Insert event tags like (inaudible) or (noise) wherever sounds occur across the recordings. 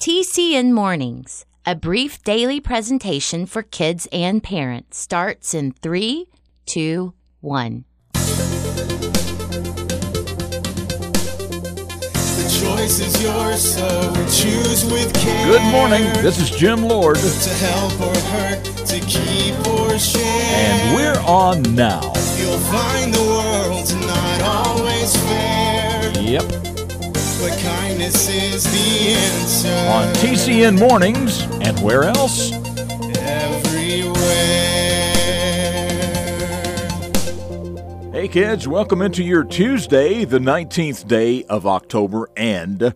TCN Mornings, a brief daily presentation for kids and parents, starts in three, two, one. The choice is yours, so choose with care. Good morning. This is Jim Lord, To help or hurt, to keep or share. and we're on now. You'll find the world's not always fair. Yep. But kindness is the answer. On TCN Mornings, and where else? Everywhere. Hey, kids, welcome into your Tuesday, the 19th day of October, and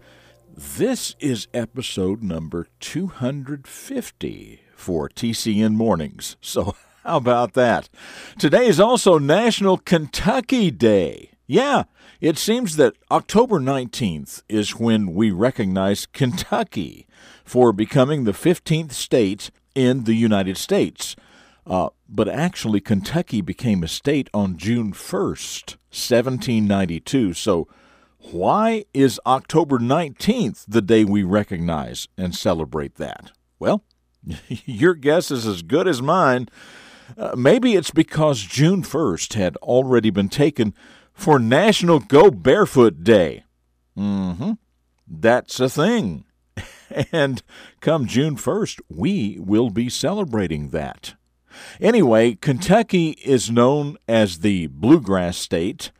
this is episode number 250 for TCN Mornings. So, (laughs) how about that? Today is also National Kentucky Day. Yeah, it seems that October 19th is when we recognize Kentucky for becoming the 15th state in the United States. Uh, but actually, Kentucky became a state on June 1st, 1792. So, why is October 19th the day we recognize and celebrate that? Well, (laughs) your guess is as good as mine. Uh, maybe it's because June 1st had already been taken for National Go Barefoot Day. Mm hmm. That's a thing. (laughs) And come June 1st, we will be celebrating that. Anyway, Kentucky is known as the Bluegrass State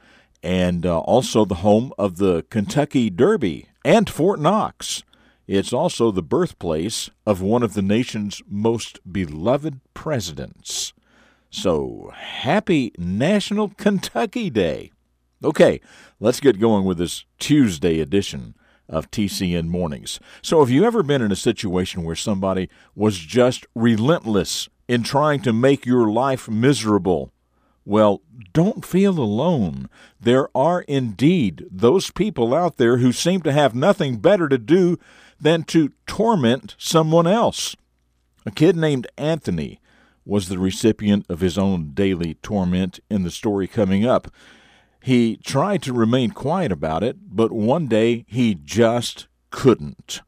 and uh, also the home of the Kentucky Derby and Fort Knox. It's also the birthplace of one of the nation's most beloved presidents. So, happy National Kentucky Day! Okay, let's get going with this Tuesday edition of TCN Mornings. So, have you ever been in a situation where somebody was just relentless in trying to make your life miserable? Well, don't feel alone. There are indeed those people out there who seem to have nothing better to do than to torment someone else. A kid named Anthony was the recipient of his own daily torment in the story coming up. He tried to remain quiet about it, but one day he just couldn't.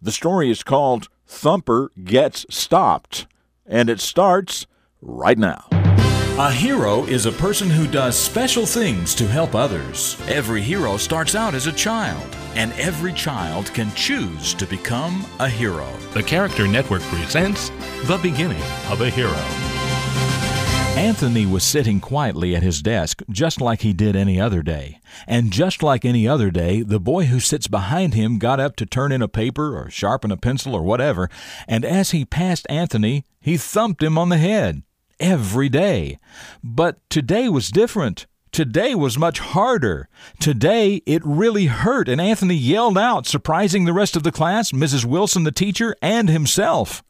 The story is called Thumper Gets Stopped, and it starts right now. A hero is a person who does special things to help others. Every hero starts out as a child, and every child can choose to become a hero. The Character Network presents The Beginning of a Hero. Anthony was sitting quietly at his desk just like he did any other day. And just like any other day, the boy who sits behind him got up to turn in a paper or sharpen a pencil or whatever, and as he passed Anthony, he thumped him on the head. Every day. But today was different. Today was much harder. Today it really hurt, and Anthony yelled out, surprising the rest of the class, Mrs. Wilson, the teacher, and himself.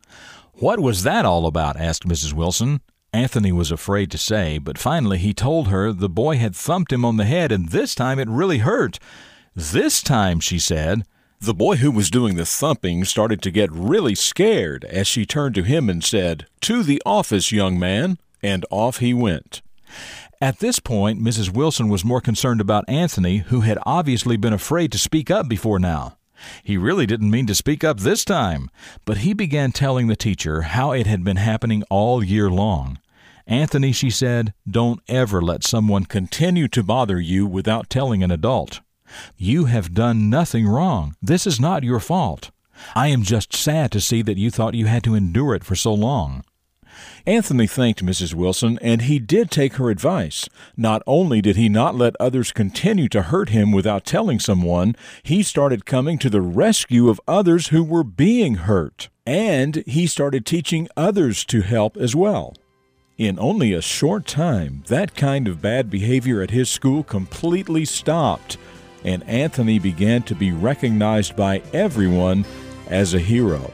What was that all about? asked Mrs. Wilson. Anthony was afraid to say, but finally he told her the boy had thumped him on the head, and this time it really hurt. This time, she said. The boy who was doing the thumping started to get really scared as she turned to him and said, To the office, young man, and off he went. At this point, Mrs. Wilson was more concerned about Anthony, who had obviously been afraid to speak up before now. He really didn't mean to speak up this time, but he began telling the teacher how it had been happening all year long. Anthony, she said, don't ever let someone continue to bother you without telling an adult. You have done nothing wrong. This is not your fault. I am just sad to see that you thought you had to endure it for so long. Anthony thanked Mrs. Wilson, and he did take her advice. Not only did he not let others continue to hurt him without telling someone, he started coming to the rescue of others who were being hurt. And he started teaching others to help as well. In only a short time, that kind of bad behavior at his school completely stopped, and Anthony began to be recognized by everyone as a hero.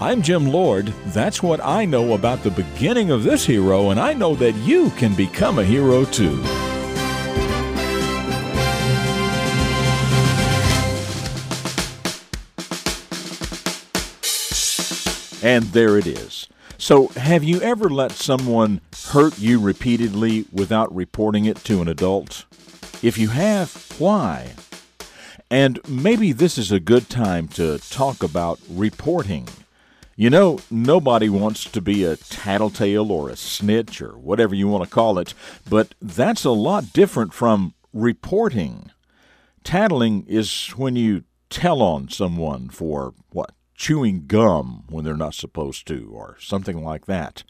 I'm Jim Lord. That's what I know about the beginning of this hero, and I know that you can become a hero too. And there it is. So, have you ever let someone hurt you repeatedly without reporting it to an adult? If you have, why? And maybe this is a good time to talk about reporting. You know, nobody wants to be a tattletale or a snitch or whatever you want to call it, but that's a lot different from reporting. Tattling is when you tell on someone for what? Chewing gum when they're not supposed to, or something like that.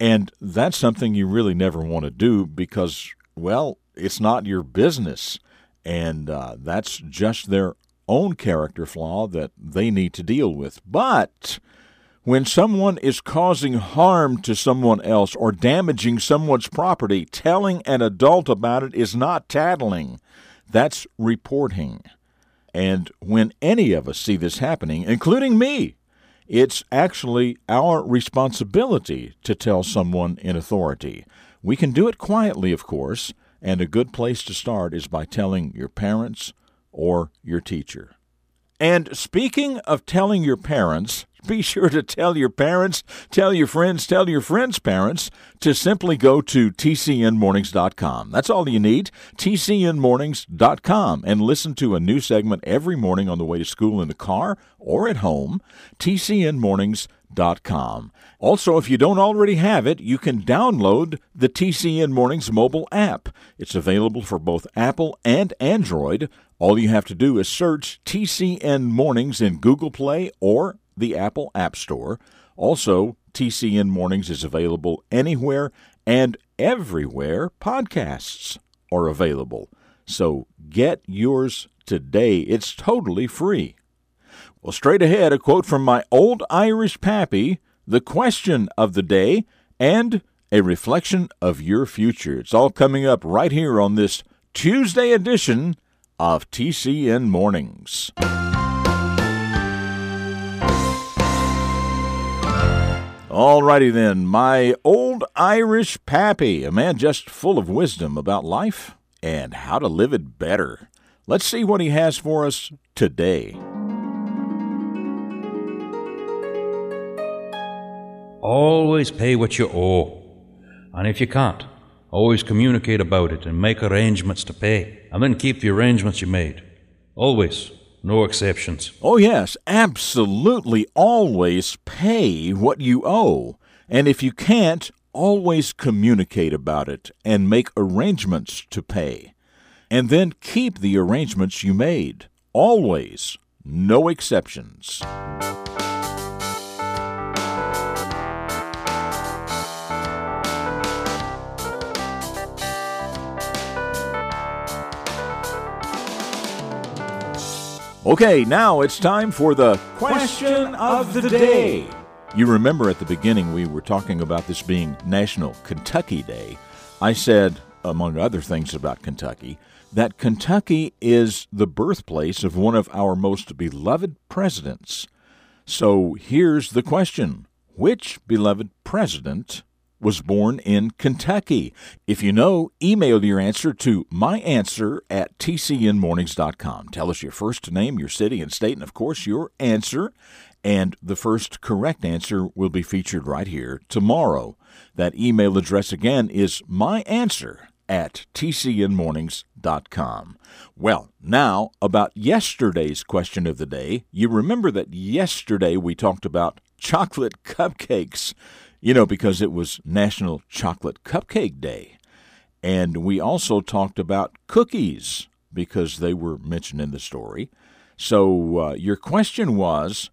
And that's something you really never want to do because, well, it's not your business. And uh, that's just their own character flaw that they need to deal with. But when someone is causing harm to someone else or damaging someone's property, telling an adult about it is not tattling. That's reporting. And when any of us see this happening, including me, it's actually our responsibility to tell someone in authority. We can do it quietly, of course, and a good place to start is by telling your parents or your teacher. And speaking of telling your parents, (laughs) be sure to tell your parents, tell your friends, tell your friends' parents to simply go to tcnmornings.com. That's all you need, tcnmornings.com, and listen to a new segment every morning on the way to school in the car or at home, tcnmornings.com. Also, if you don't already have it, you can download the TCN Mornings mobile app. It's available for both Apple and Android. All you have to do is search TCN Mornings in Google Play or the Apple App Store. Also, TCN Mornings is available anywhere and everywhere podcasts are available. So get yours today. It's totally free. Well, straight ahead, a quote from my old Irish pappy, the question of the day, and a reflection of your future. It's all coming up right here on this Tuesday edition of TCN Mornings. Alrighty then, my old Irish pappy, a man just full of wisdom about life and how to live it better. Let's see what he has for us today. Always pay what you owe. And if you can't, always communicate about it and make arrangements to pay. And then keep the arrangements you made. Always. No exceptions. Oh, yes, absolutely always pay what you owe. And if you can't, always communicate about it and make arrangements to pay. And then keep the arrangements you made. Always. No exceptions. Okay, now it's time for the question of the day. You remember at the beginning we were talking about this being National Kentucky Day. I said, among other things about Kentucky, that Kentucky is the birthplace of one of our most beloved presidents. So here's the question Which beloved president was born in Kentucky? If you know, email your answer to myanswer at tcnmornings.com. Tell us your first name, your city and state, and of course your answer. And the first correct answer will be featured right here tomorrow. That email address again is myanswer at tcnmornings.com. Well, now about yesterday's question of the day. You remember that yesterday we talked about chocolate cupcakes. You know, because it was National Chocolate Cupcake Day. And we also talked about cookies because they were mentioned in the story. So uh, your question was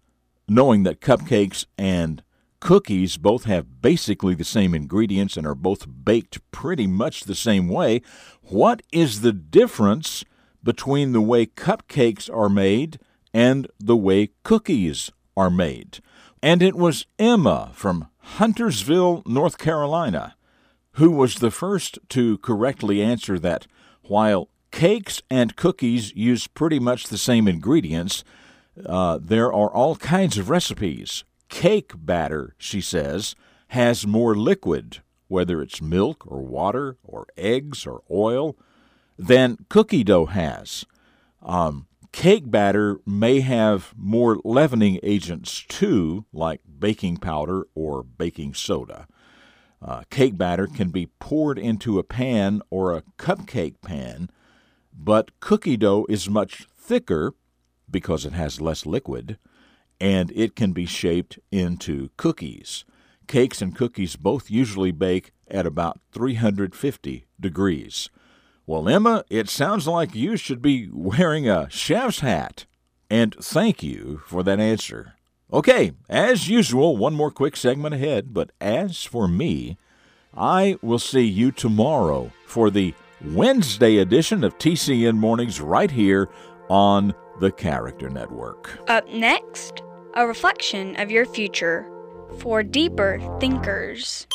knowing that cupcakes and cookies both have basically the same ingredients and are both baked pretty much the same way, what is the difference between the way cupcakes are made and the way cookies are made? And it was Emma from Huntersville, North Carolina, who was the first to correctly answer that while cakes and cookies use pretty much the same ingredients, uh, there are all kinds of recipes. Cake batter, she says, has more liquid, whether it's milk or water or eggs or oil, than cookie dough has. Um, cake batter may have more leavening agents too, like baking powder or baking soda. Uh, cake batter can be poured into a pan or a cupcake pan, but cookie dough is much thicker because it has less liquid, and it can be shaped into cookies. Cakes and cookies both usually bake at about 350 degrees. Well, Emma, it sounds like you should be wearing a chef's hat. And thank you for that answer. Okay, as usual, one more quick segment ahead, but as for me, I will see you tomorrow for the Wednesday edition of TCN Mornings right here on the Character Network. Up next, a reflection of your future for deeper thinkers.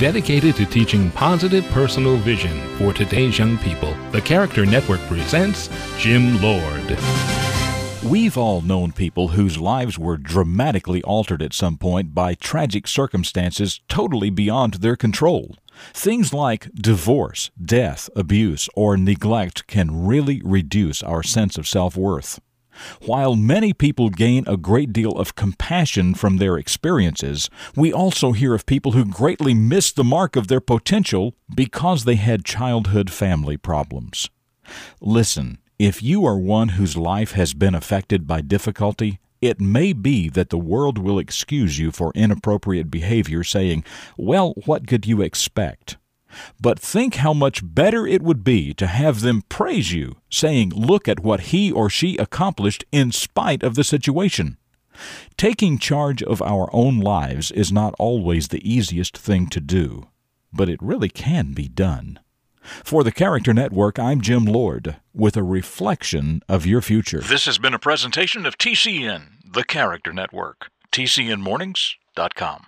Dedicated to teaching positive personal vision for today's young people, the Character Network presents Jim Lord. We've all known people whose lives were dramatically altered at some point by tragic circumstances totally beyond their control. Things like divorce, death, abuse, or neglect can really reduce our sense of self worth. While many people gain a great deal of compassion from their experiences, we also hear of people who greatly miss the mark of their potential because they had childhood family problems. Listen, if you are one whose life has been affected by difficulty, it may be that the world will excuse you for inappropriate behavior, saying, Well, what could you expect? But think how much better it would be to have them praise you, saying, Look at what he or she accomplished in spite of the situation. Taking charge of our own lives is not always the easiest thing to do, but it really can be done. For the Character Network, I'm Jim Lord with a reflection of your future. This has been a presentation of TCN, the Character Network. TCNMornings.com.